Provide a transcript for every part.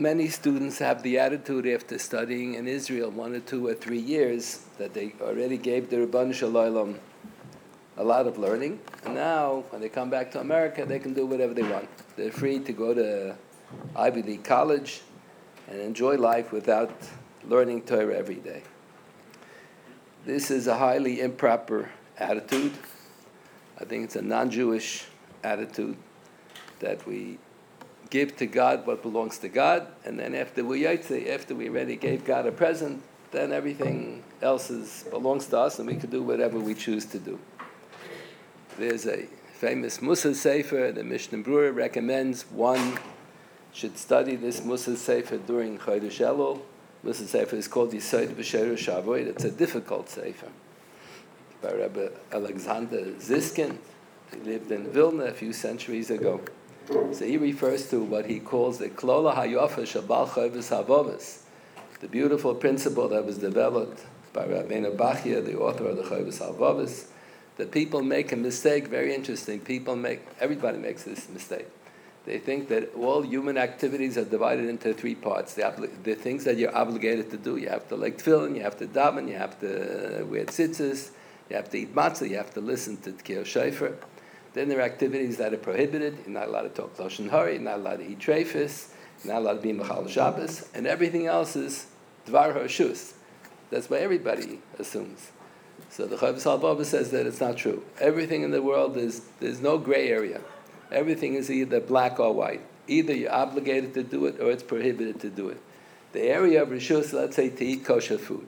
many students have the attitude after studying in Israel one or two or three years that they already gave the Ribbono Shel Olam a lot of learning. And now, when they come back to America, they can do whatever they want. They're free to go to Ivy League college and enjoy life without learning Torah every day. This is a highly improper attitude. I think it's a non Jewish attitude that we give to God what belongs to God, and then after we after we already gave God a present, then everything else is, belongs to us, and we can do whatever we choose to do. There's a famous Mussar Sefer, the Mishnah Berurah recommends one should study this Mussar Sefer during Chodesh Elul. Mussar Sefer is called Yisoid B'Sheru Shavoid. It's a difficult Sefer. By Rabbi Alexander Ziskin. He lived in Vilna a few centuries ago. So he refers to what he calls the Klola Hayofa Shabal Chovas Halevavos, the beautiful principle that was developed by Rabbeinu Bachya, the author of the Chovas Halevavos, that people make a mistake, very interesting. People make, everybody makes this mistake. They think that all human activities are divided into three parts. The, the things that you're obligated to do, you have to like tefillin, you have to daven, you have to wear tzitzis, you have to eat matzah, you have to listen to Tkir Shofar. Then there are activities that are prohibited. You're not allowed to talk Lashon Hara, you're not allowed to eat treifis, you're not allowed to be Machal Shabbos, and everything else is Dvar Hoshus. That's what everybody assumes. So the Chovas Halevavos says that it's not true. Everything in the world is there's no gray area. Everything is either black or white. Either you're obligated to do it or it's prohibited to do it. The area of Rishus, let's say, to eat kosher food.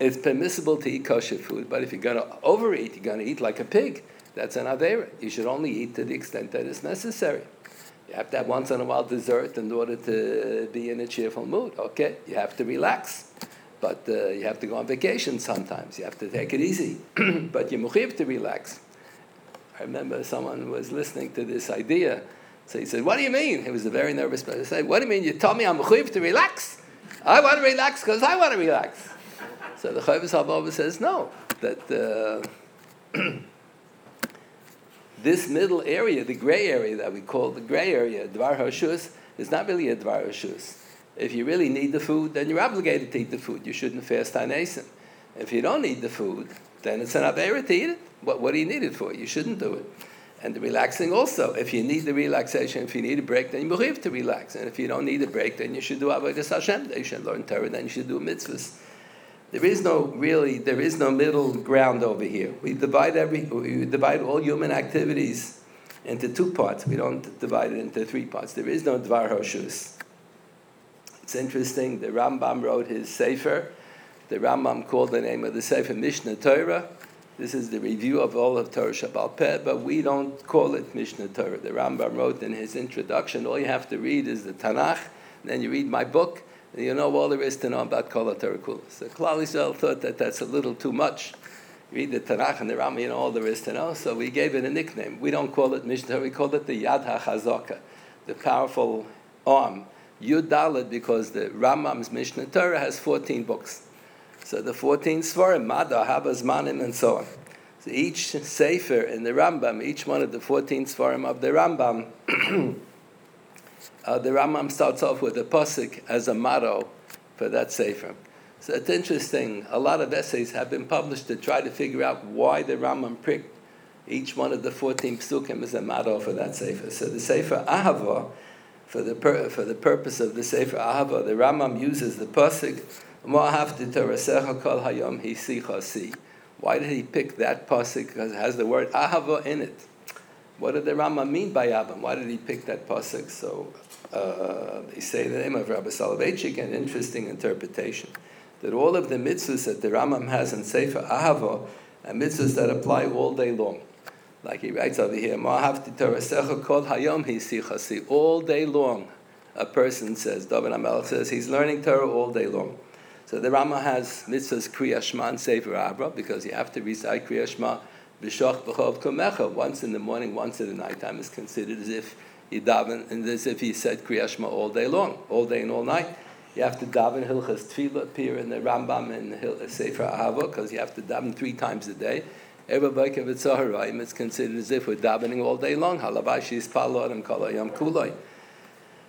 It's permissible to eat kosher food, but if you're going to overeat, you're going to eat like a pig. That's an Avera. You should only eat to the extent that is necessary. You have to have once in a while dessert in order to be in a cheerful mood. Okay, you have to relax. But uh, you have to go on vacation sometimes. You have to take it easy. but you're muhiv to relax. I remember someone was listening to this idea. So he said, What do you mean? He was a very nervous person. He said, What do you mean? You told me I'm muhiv to relax? I want to relax because I want to relax. So the Chovas Halevavos says, No, that. Uh, this middle area, the gray area that we call the gray area, Dvar Hoshus, is not really a Dvar Hoshus. If you really need the food, then you're obligated to eat the food. You shouldn't fast on Asim. If you don't need the food, then it's an Avera to eat it. What, what do you need it for? You shouldn't do it. And the relaxing also. If you need the relaxation, if you need a break, then you have to relax. And if you don't need a break, then you should do Avodah Hashem. Then You should learn Torah, then you should do mitzvahs. There is no really, there is no middle ground over here. We divide every, we divide all human activities into two parts. We don't divide it into three parts. There is no Dvar Hoshus. It's interesting, the Rambam wrote his Sefer. The Rambam called the name of the Sefer Mishnah Torah. This is the review of all of Torah Shabbal Peh, but we don't call it Mishnah Torah. The Rambam wrote in his introduction, all you have to read is the Tanakh, then you read my book, you know all there is to know about Kol HaTorah So Klal Yisrael thought that that's a little too much. Read the Tanakh and the Rambam, you know all there is to know. So we gave it a nickname. We don't call it Mishnah, we call it the Yad HaChazaka, the powerful arm. Yud Dalet, because the Rambam's Mishnah Torah has 14 books. So the 14 Svarim, Mada, Habaz, Manim, and so on. So each Sefer in the Rambam, each one of the 14 Svarim of the Rambam, uh, the Rambam starts off with a pasuk as a motto for that sefer. So it's interesting. A lot of essays have been published to try to figure out why the Rambam picked each one of the 14 psukim as a motto for that sefer. So the sefer Ahava, for the, pur- for the purpose of the sefer Ahava, the Rambam uses the pasuk why did he pick that pasuk? Because it has the word ahava in it. What did the Rambam mean by Abba? Why did he pick that pasuk? So uh, they say the name of Rabbi Soloveitchik, an interesting interpretation, that all of the mitzvahs that the Rambam has in Sefer Ahava are mitzvahs that apply all day long. Like he writes over here, kol hayom all day long, a person says, David Amelech says, he's learning Torah all day long. So the Rama has mitzvahs Kriya Shema and Sefer Ahava, because you have to recite Kriya Shema B'shoch B'chov Kumecha, once in the morning, once in the nighttime is considered as if you daven, and as if he said Kriyashma all day long, all day and all night. You have to daven Hilchas Tefillah appear in the Rambam and the Sefer Ahava because you have to daven three times a day. It's considered as if we're davening all day long. Halavashi is palor and kalayam kulay.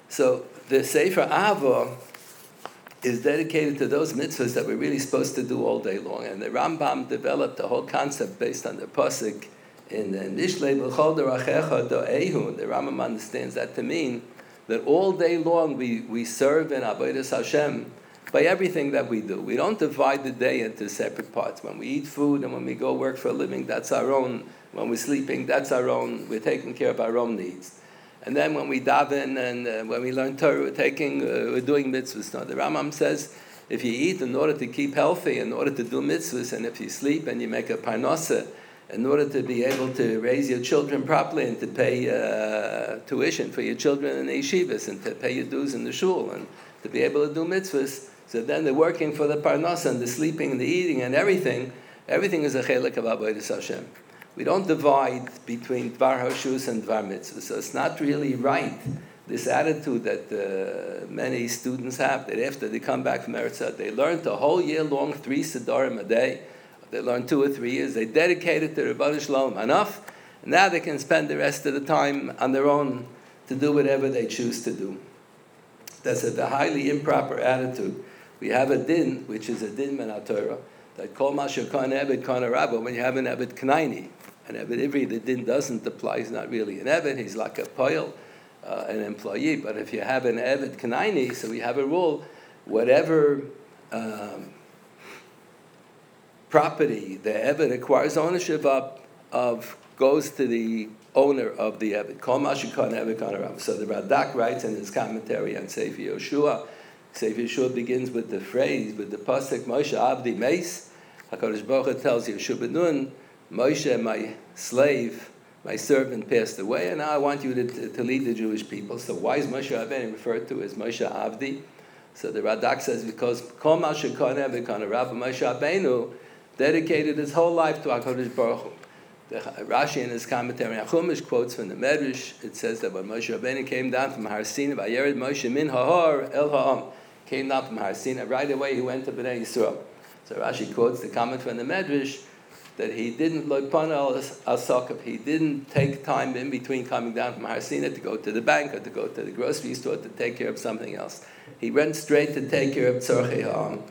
So the Sefer Ahava is dedicated to those mitzvahs that we're really supposed to do all day long. And the Rambam developed a whole concept based on the Pasuk in the Mishle B'chol Derachecha Do'ehu. The Rambam understands that to mean that all day long we, we serve in Avodas Hashem by everything that we do. We don't divide the day into separate parts. When we eat food and when we go work for a living, that's our own. When we're sleeping, that's our own. We're taking care of our own needs. And then when we daven and uh, when we learn Torah, we're taking, uh, we're doing mitzvahs. Now the Rambam says, if you eat in order to keep healthy, in order to do mitzvahs, and if you sleep and you make a parnasa, in order to be able to raise your children properly and to pay uh, tuition for your children in the yeshivas and to pay your dues in the shul and to be able to do mitzvahs, so then they're working for the parnasa and the sleeping and the eating and everything. Everything is a chelik of Avodah Hashem we don't divide between Dvar Hashus and Dvar Mitzvah. So it's not really right, this attitude that uh, many students have, that after they come back from Eretz they learn the whole year long three Sedarim a day. They learn two or three years. They dedicate it to Ribbono Shel Olam enough. Now they can spend the rest of the time on their own to do whatever they choose to do. That's a highly improper attitude. We have a din, which is a din min Torah, that kol masher kan ebed kan rabba, when you have an ebed knaini, an Eved Ivri, the din doesn't apply. He's not really an Eved. He's like a poil, uh, an employee. But if you have an Eved Kanaini, so we have a rule, whatever um, property the Eved acquires ownership of, of goes to the owner of the Eved. So the Radak writes in his commentary on Sefer Yoshua, Sefer Yoshua begins with the phrase, with the pasuk Moshe Abdi Meis. HaKadosh Baruch Hu tells Yoshua Benun, Moshe, my slave, my servant passed away, and now I want you to, to lead the Jewish people. So why is Moshe Rabbeinu referred to as Moshe Avdi? So the Radak says because Moshe Rabbi Moshe Rabbeinu dedicated his whole life to HaKadosh Baruch Hu. The Rashi in his commentary on quotes from the Medrash. It says that when Moshe Rabbeinu came down from Har Sinai, Vayered Moshe min Hahor El Ha'am, came down from Har Sinai, right away he went to Bnei Yisrael. So Rashi quotes the comment from the Medrash that he didn't al he didn't take time in between coming down from Har Sinai to go to the bank or to go to the grocery store to take care of something else. He went straight to take care of Tzorchei Ha'am.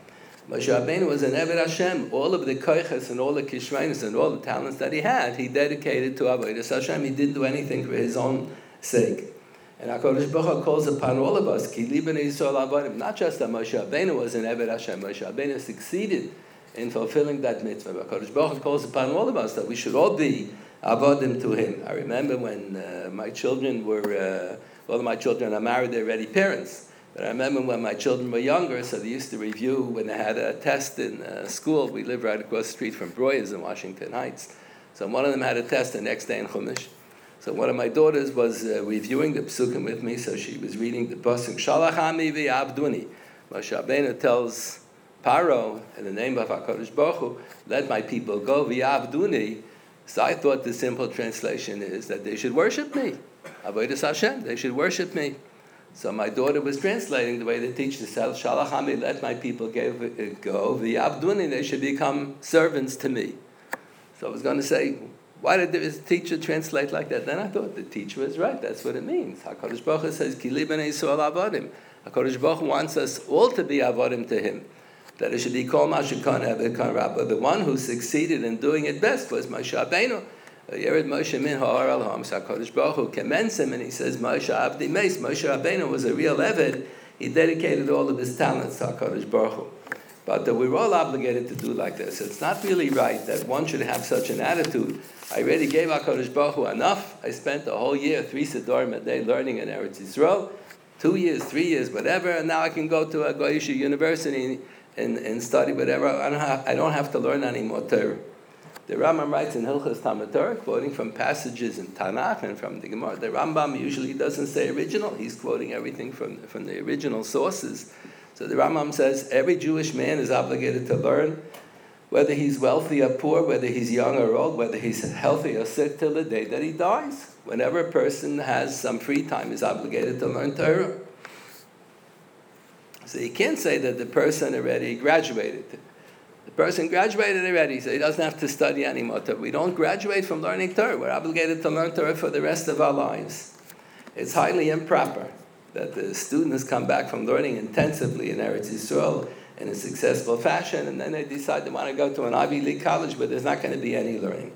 Moshe Rabbeinu was an Eved Hashem. All of the koiches and all the kishrenis and all the talents that he had, he dedicated to Avodah Hashem. He didn't do anything for his own sake. And HaKadosh Baruch calls upon all of us, Ki Yisrael Avodim. Not just that Moshe Rabbeinu was an Eved Hashem. Moshe Rabbeinu succeeded in fulfilling that mitzvah. HaKadosh Baruch calls upon all of us that we should all be avodim to Him. I remember when uh, my children were, uh, all of my children are married, they're already parents. But I remember when my children were younger, so they used to review when they had a test in uh, school. We live right across the street from Breuer's in Washington Heights. So one of them had a test the next day in Chumash. So one of my daughters was uh, reviewing the psukim with me, so she was reading the pasuk Shalach Ami v'Abduni. Moshe Rabbeinu tells Paro, in the name of HaKadosh Baruch Hu, let my people go, v'yavduni. So I thought the simple translation is that they should worship me. Avodah Hashem, they should worship me. So my daughter was translating the way the teacher said, Shalachami, let my people go, v'yavduni, eh, they should become servants to me. So I was going to say, why did the teacher translate like that? Then I thought the teacher was right. That's what it means. Hakadosh Baruch Hu says, "Ki libnei Yisrael avodim." Hakadosh Baruch Hu wants us all to be avodim to Him that it should be called Mashikon Evikon Rabba. The one who succeeded in doing it best was Moshe Rabbeinu. Yered Moshe min ha'ar al ha'am Kodesh Baruch Hu commends him and he says Moshe Abdi Meis. Moshe Rabbeinu was a real Eved. He dedicated all of his talents to HaKadosh Baruch Hu. But uh, we're all obligated to do like this. It's not really right that one should have such an attitude. I already gave HaKadosh Baruch Hu enough. I spent a whole year, three Sedarim a day learning in Eretz Yisrael. Two years, three years, whatever, and now I can go to a Goyish university and, and study whatever. I don't, have, I don't have to learn any more Torah. The Rambam writes in Hilchas Talmud Torah, quoting from passages in Tanakh and from the Gemara. The Rambam usually doesn't say original; he's quoting everything from from the original sources. So the Rambam says every Jewish man is obligated to learn, whether he's wealthy or poor, whether he's young or old, whether he's healthy or sick, till the day that he dies. Whenever a person has some free time, he's obligated to learn Torah. So you can't say that the person already graduated. The person graduated already, so he doesn't have to study anymore. We don't graduate from learning Torah. We're obligated to learn Torah for the rest of our lives. It's highly improper that the students come back from learning intensively in Eretz Yisrael in a successful fashion, and then they decide they want to go to an Ivy League college, but there's not going to be any learning.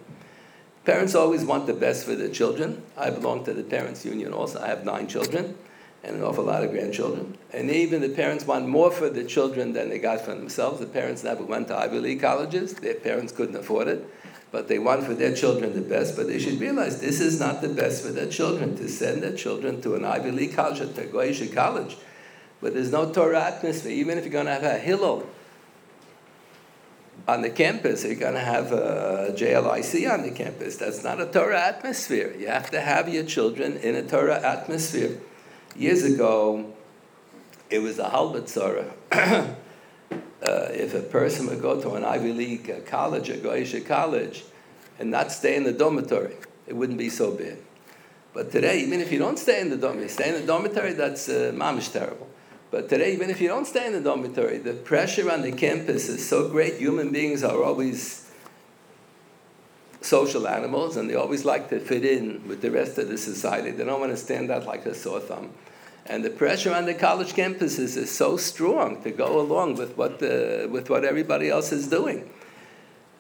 Parents always want the best for their children. I belong to the Parents Union also. I have nine children and an awful lot of grandchildren. And even the parents want more for the children than they got for themselves. The parents never went to Ivy League colleges, their parents couldn't afford it. But they want for their children the best, but they should realize this is not the best for their children to send their children to an Ivy League college, a Goyish college. But there's no Torah atmosphere, even if you're going to have a Hillel on the campus, you're going to have a JLIC on the campus. That's not a Torah atmosphere. You have to have your children in a Torah atmosphere. Years ago, it was a halbatzara. uh, if a person would go to an Ivy League college, a Goyish college, and not stay in the dormitory, it wouldn't be so bad. But today, even if you don't stay in the dormitory, stay in the dormitory, that's uh, mamish terrible. But today, even if you don't stay in the dormitory, the pressure on the campus is so great. Human beings are always social animals, and they always like to fit in with the rest of the society. They don't want to stand out like a sore thumb. And the pressure on the college campuses is so strong to go along with what, the, with what everybody else is doing.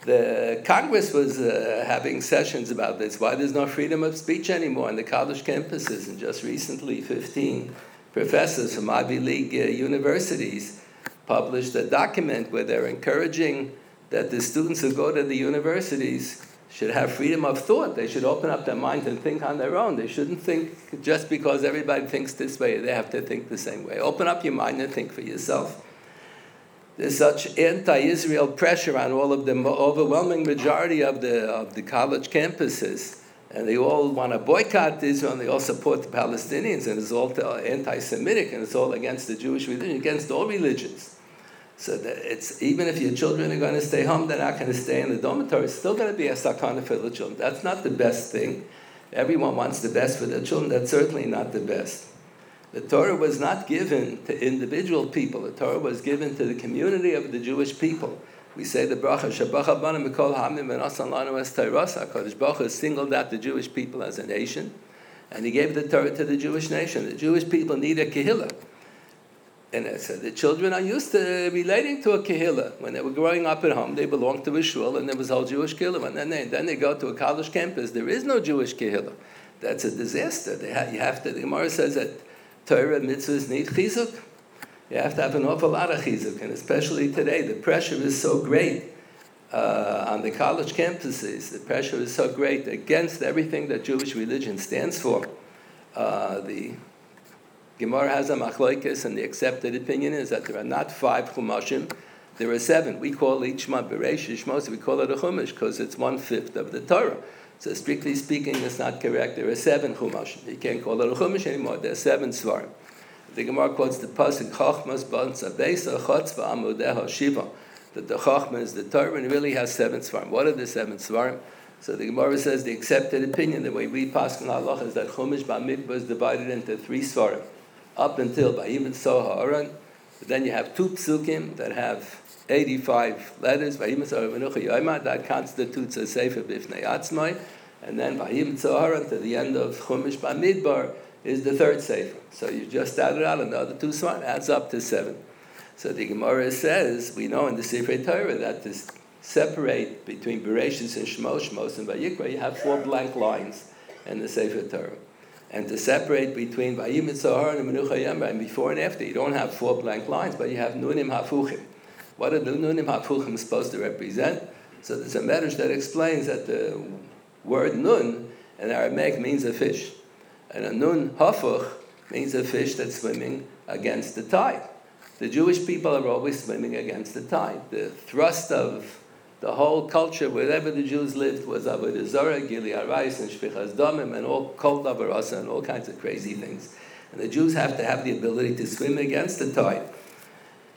The Congress was uh, having sessions about this, why there's no freedom of speech anymore on the college campuses. And just recently, 15 professors from Ivy League uh, universities published a document where they're encouraging that the students who go to the universities should have freedom of thought. They should open up their minds and think on their own. They shouldn't think just because everybody thinks this way, they have to think the same way. Open up your mind and think for yourself. There's such anti-Israel pressure on all of the overwhelming majority of the, of the college campuses and they all want to boycott Israel, and they all support the Palestinians, and it's all anti-Semitic, and it's all against the Jewish religion, against all religions. So that it's even if your children are going to stay home, they're not going to stay in the dormitory. It's still going to be a sakana for the children. That's not the best thing. Everyone wants the best for their children. That's certainly not the best. The Torah was not given to individual people. The Torah was given to the community of the Jewish people. We say the bracha Shabbat Banim Mikol Hamim and Asan Lanu Es Tayrasa. Kodesh singled out the Jewish people as a nation, and he gave the Torah to the Jewish nation. The Jewish people need a kehillah. And so the children are used to relating to a kehillah. When they were growing up at home, they belonged to a shul, and there was all Jewish kehillah. And then they, then they go to a college campus, there is no Jewish kehillah. That's a disaster. They ha- you have to, the Gemara says that Torah mitzvahs need chizuk. You have to have an awful lot of chizuk, and especially today, the pressure is so great uh, on the college campuses. The pressure is so great against everything that Jewish religion stands for. Uh, the Gemara has a machlokes, and the accepted opinion is that there are not five chumashim, there are seven. We call each month Beresh we call it a chumash because it's one fifth of the Torah. So strictly speaking, it's not correct. There are seven chumashim. You can't call it a chumash anymore. There are seven svarim. The Gemara quotes the pasuk Chachmas Bansa Beisa Chotz V'Amudeha Shiva. That the Chachma is the Torah and really has seven svarim. What are the seven svarim? So the Gemara says the accepted opinion, the way we pass in Allah is that Chumash Ba'midbar is divided into three svarim, up until Ba'im Soha Aran. Then you have two psukim that have 85 letters, and Soharan, that constitutes a Sefer Bifnei Atzmai, and then Vahim Tzoharan to the end of Chumash Bamidbar is the third sefer. So you just added out another two smart, adds up to seven. So the Gemara says, we know in the Sefer Torah that to separate between Bereshis and Shmos, Shmos and Vayikra, you have four blank lines in the Sefer Torah. And to separate between Vayim Zohar and Menucha Yemra, and before and after, you don't have four blank lines, but you have Nunim Hafuchim. What are the Nunim Hafuchim supposed to represent? So there's a medrash that explains that the word Nun in Aramaic means a fish. And a nun hafuch means a fish that's swimming against the tide. The Jewish people are always swimming against the tide. The thrust of the whole culture, wherever the Jews lived, was Avodah Zarah, Gili Arais, and Shvichas Damim, and all Kol Davarasa, and all kinds of crazy things. And the Jews have to have the ability to swim against the tide.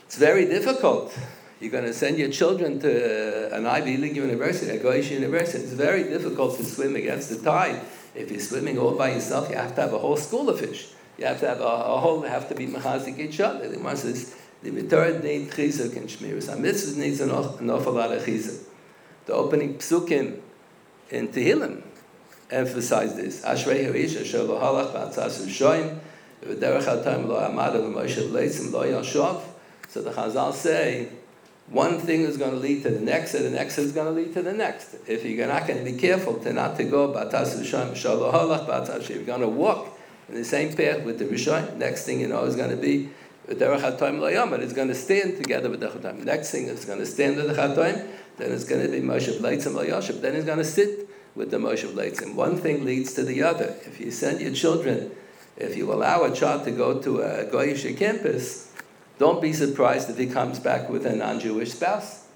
It's very difficult. You're going to send your children to an Ivy League university, a Goyish university. It's very difficult to swim against the tide if you're swimming all by yourself, you have to have a whole school of fish. You have to have a, a whole, have to be mechazik each other. The Gemara the Torah need chizuk and shmiras. A mitzvah needs an, an awful lot of chizuk. The opening psukim in Tehillim emphasize this. Ashrei ha'isha asher lo halach ba'atzas shoyim So the Chazal say, one thing is going to lead to the next, and the next is going to lead to the next. If you're not going to be careful to not to go, you're going to walk in the same path with the Rishon, next thing you know is going to be HaToim it's going to stand together with the Chatoim. Next thing is going to stand with the Chatoim, then it's going to be Moshe Bleitzim Lo then he's going to sit with the Moshe Bleitzim. One thing leads to the other. If you send your children, if you allow a child to go to a Goyish campus, don't be surprised if he comes back with a non-Jewish spouse.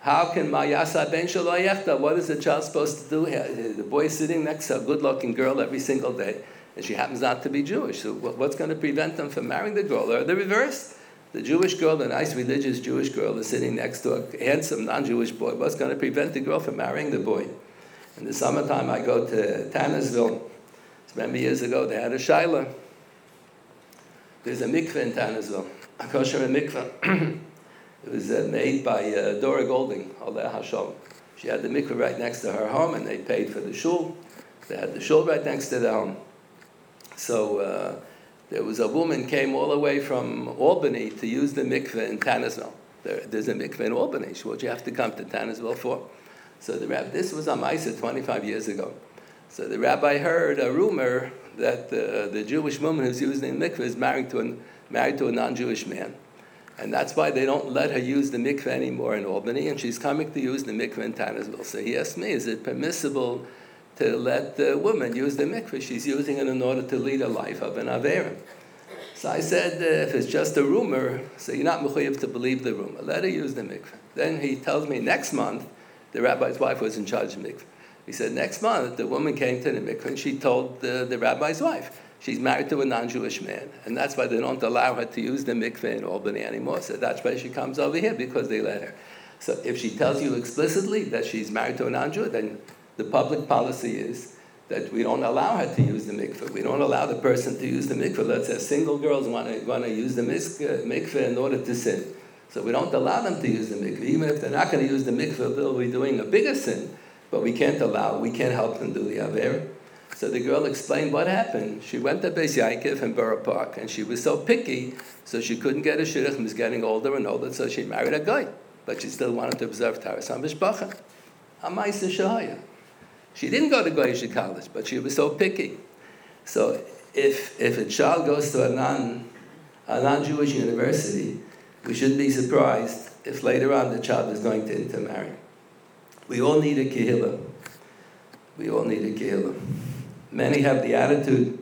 How can Mayasa ben Shaloyechta? What is the child supposed to do? The boy sitting next to a good-looking girl every single day and she happens not to be Jewish. So what's going to prevent them from marrying the girl? Or the reverse. The Jewish girl, the nice religious Jewish girl, is sitting next to a handsome non-Jewish boy. What's going to prevent the girl from marrying the boy? In the summertime, I go to Tannersville. Many years ago, they had a shaila. There's a mikveh in Tannersville, a kosher mikveh. it was uh, made by uh, Dora Golding, Allah Hashem. She had the mikveh right next to her home, and they paid for the shul. They had the shul right next to their home. So uh, there was a woman came all the way from Albany to use the mikveh in Tannersville. There, there's a mikveh in Albany. What you have to come to Tannersville for? So the rabbi, this was on Maisa 25 years ago. So the rabbi heard a rumor that uh, the Jewish woman who's using the mikveh is married to, an, married to a non-Jewish man. And that's why they don't let her use the mikveh anymore in Albany, and she's coming to use the mikveh in Tannersville. So he asked me, is it permissible to let the woman use the mikveh. She's using it in order to lead a life of an Averim. So I said, uh, if it's just a rumor, so you're not mechuyev to believe the rumor. Let her use the mikveh. Then he tells me next month, the rabbi's wife was in charge of mikveh. He said, next month, the woman came to the mikveh and she told the, the rabbi's wife, she's married to a non-Jewish man. And that's why they don't allow her to use the mikveh in Albany anymore. So that's why she comes over here, because they let her. So if she tells you explicitly that she's married to a non-Jew, then the public policy is that we don't allow her to use the mikveh. We don't allow the person to use the mikveh. Let's say single girls want to, want to use the uh, mikveh in order to sin. So we don't allow them to use the mikveh. Even if they're not going to use the mikveh, they'll be doing a bigger sin. But we can't allow, we can't help them do the Aver. So the girl explained what happened. She went to Beis Yaakov in Borough Park, and she was so picky, so she couldn't get a shidduch and was getting older and older, so she married a guy. But she still wanted to observe Taras HaMishpacha. Amaisa Shahaya. She didn't go to Goyish college, but she was so picky. So if, if a child goes to a non, a non-Jewish university, we shouldn't be surprised if later on the child is going to intermarry. We all need a kehillah. We all need a kehillah. Many have the attitude,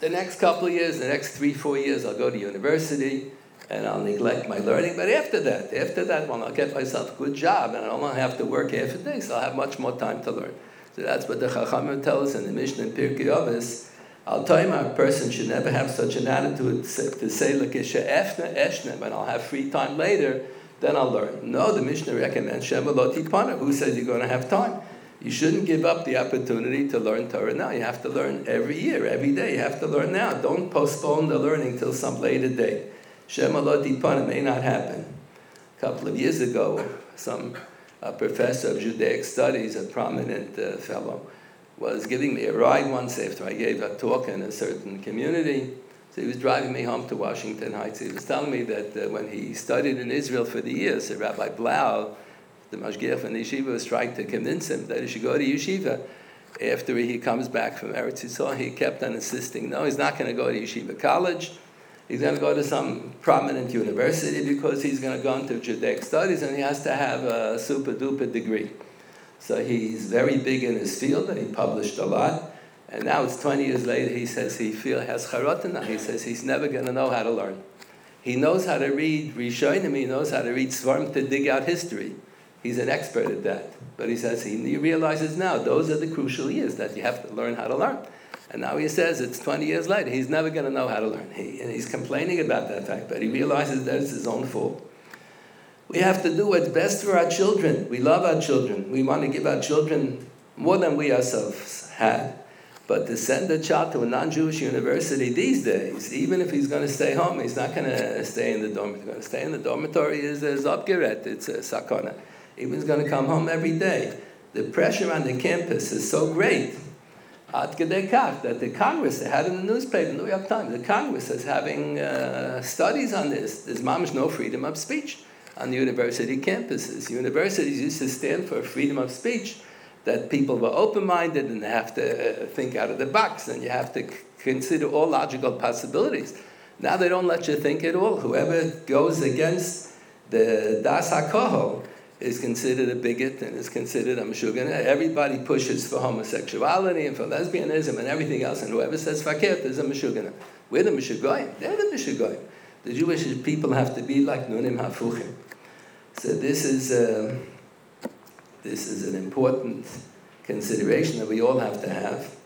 the next couple of years, the next three, four years, I'll go to university, and I'll neglect my learning. But after that, after that when I'll get myself a good job and I don't have to work half a day, so I'll have much more time to learn. So that's what the Chachamim tell us in the Mishnah in Pirkei Avos. I'll tell you, a person should never have such an attitude to say, Lakisha Efna Eshna, when I'll have free time later, then I'll learn. No, the Mishnah recommends Shemaloti Pana. Who says you're going to have time? You shouldn't give up the opportunity to learn Torah now. You have to learn every year, every day. You have to learn now. Don't postpone the learning till some later day. Shemalot may not happen. A couple of years ago, some uh, professor of Judaic studies, a prominent uh, fellow, was giving me a ride once after I gave a talk in a certain community. So he was driving me home to Washington Heights. He was telling me that uh, when he studied in Israel for the years, so Rabbi Blau, the mashgiach from the yeshiva, was trying to convince him that he should go to yeshiva. After he comes back from Eretz Yisrael, he kept on insisting, no, he's not going to go to yeshiva college he's going to go to some prominent university because he's going to go into Judaic studies and he has to have a super duper degree. So he's very big in his field and he published a lot. And now it's 20 years later, he says he feel has charotana. He says he's never going to know how to learn. He knows how to read Rishonim, he knows how to read Svarim to dig out history. He's an expert at that. But he says he, he realizes now those are the crucial years that you have to learn how to learn. And now he says it's 20 years later. He's never going to know how to learn. He, and he's complaining about that fact, but he realizes that it's his own fault. We have to do what's best for our children. We love our children. We want to give our children more than we ourselves had. But to send a child to a non-Jewish university these days, even if he's going to stay home, he's not going to stay in the dormitory. He's going to stay in the dormitory is a Zobgeret, it's a sakona. Even he's going to come home every day. The pressure on the campus is so great Ad that the Congress, they had in the newspaper, the New York Times, the Congress is having uh, studies on this. There's mamish no freedom of speech on the university campuses. Universities used to stand for freedom of speech, that people were open-minded and they have to uh, think out of the box and you have to consider all logical possibilities. Now they don't let you think at all. Whoever goes against the Das HaKohol is considered a bigot and is considered a Meshuggah. Everybody pushes for homosexuality and for lesbianism and everything else, and whoever says fakir is a Meshuggah. We're the Meshuggahim. They're the Meshuggahim. The Jewish people have to be like Nunim Hafuchim. So this is, uh, this is an important consideration that we all have to have.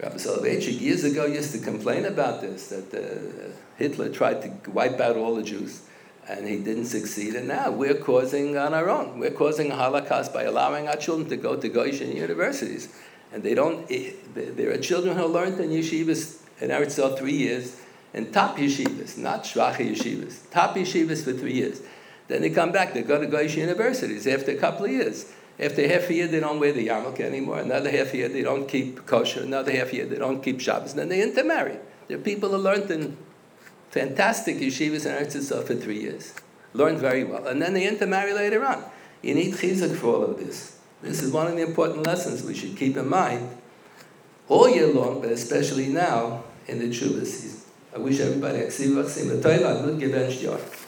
Rabbi Soloveitchik years ago used to complain about this, that uh, Hitler tried to wipe out all the Jews and he didn't succeed. And now we're causing on our own. We're causing a Holocaust by allowing our children to go to Goyish universities. And they don't, eh, there are children who learned in yeshivas in Eretz three years, in top yeshivas, not shvacha yeshivas, top yeshivas for three years. Then they come back, they go to Goyish universities after a couple of years. After half a year, they don't wear the yarmulke anymore. Another half year, they don't keep kosher. Another half year, they don't keep Shabbos. And then they intermarry. There are people who learned in fantastic yeshivas in Eretz Yisrael for three years. Learned very well. And then they intermarry later on. You need chizuk for all of this. This is one of the important lessons we should keep in mind all year long, but especially now in the Tshuva season. I wish everybody a ksiv v'chsim. Good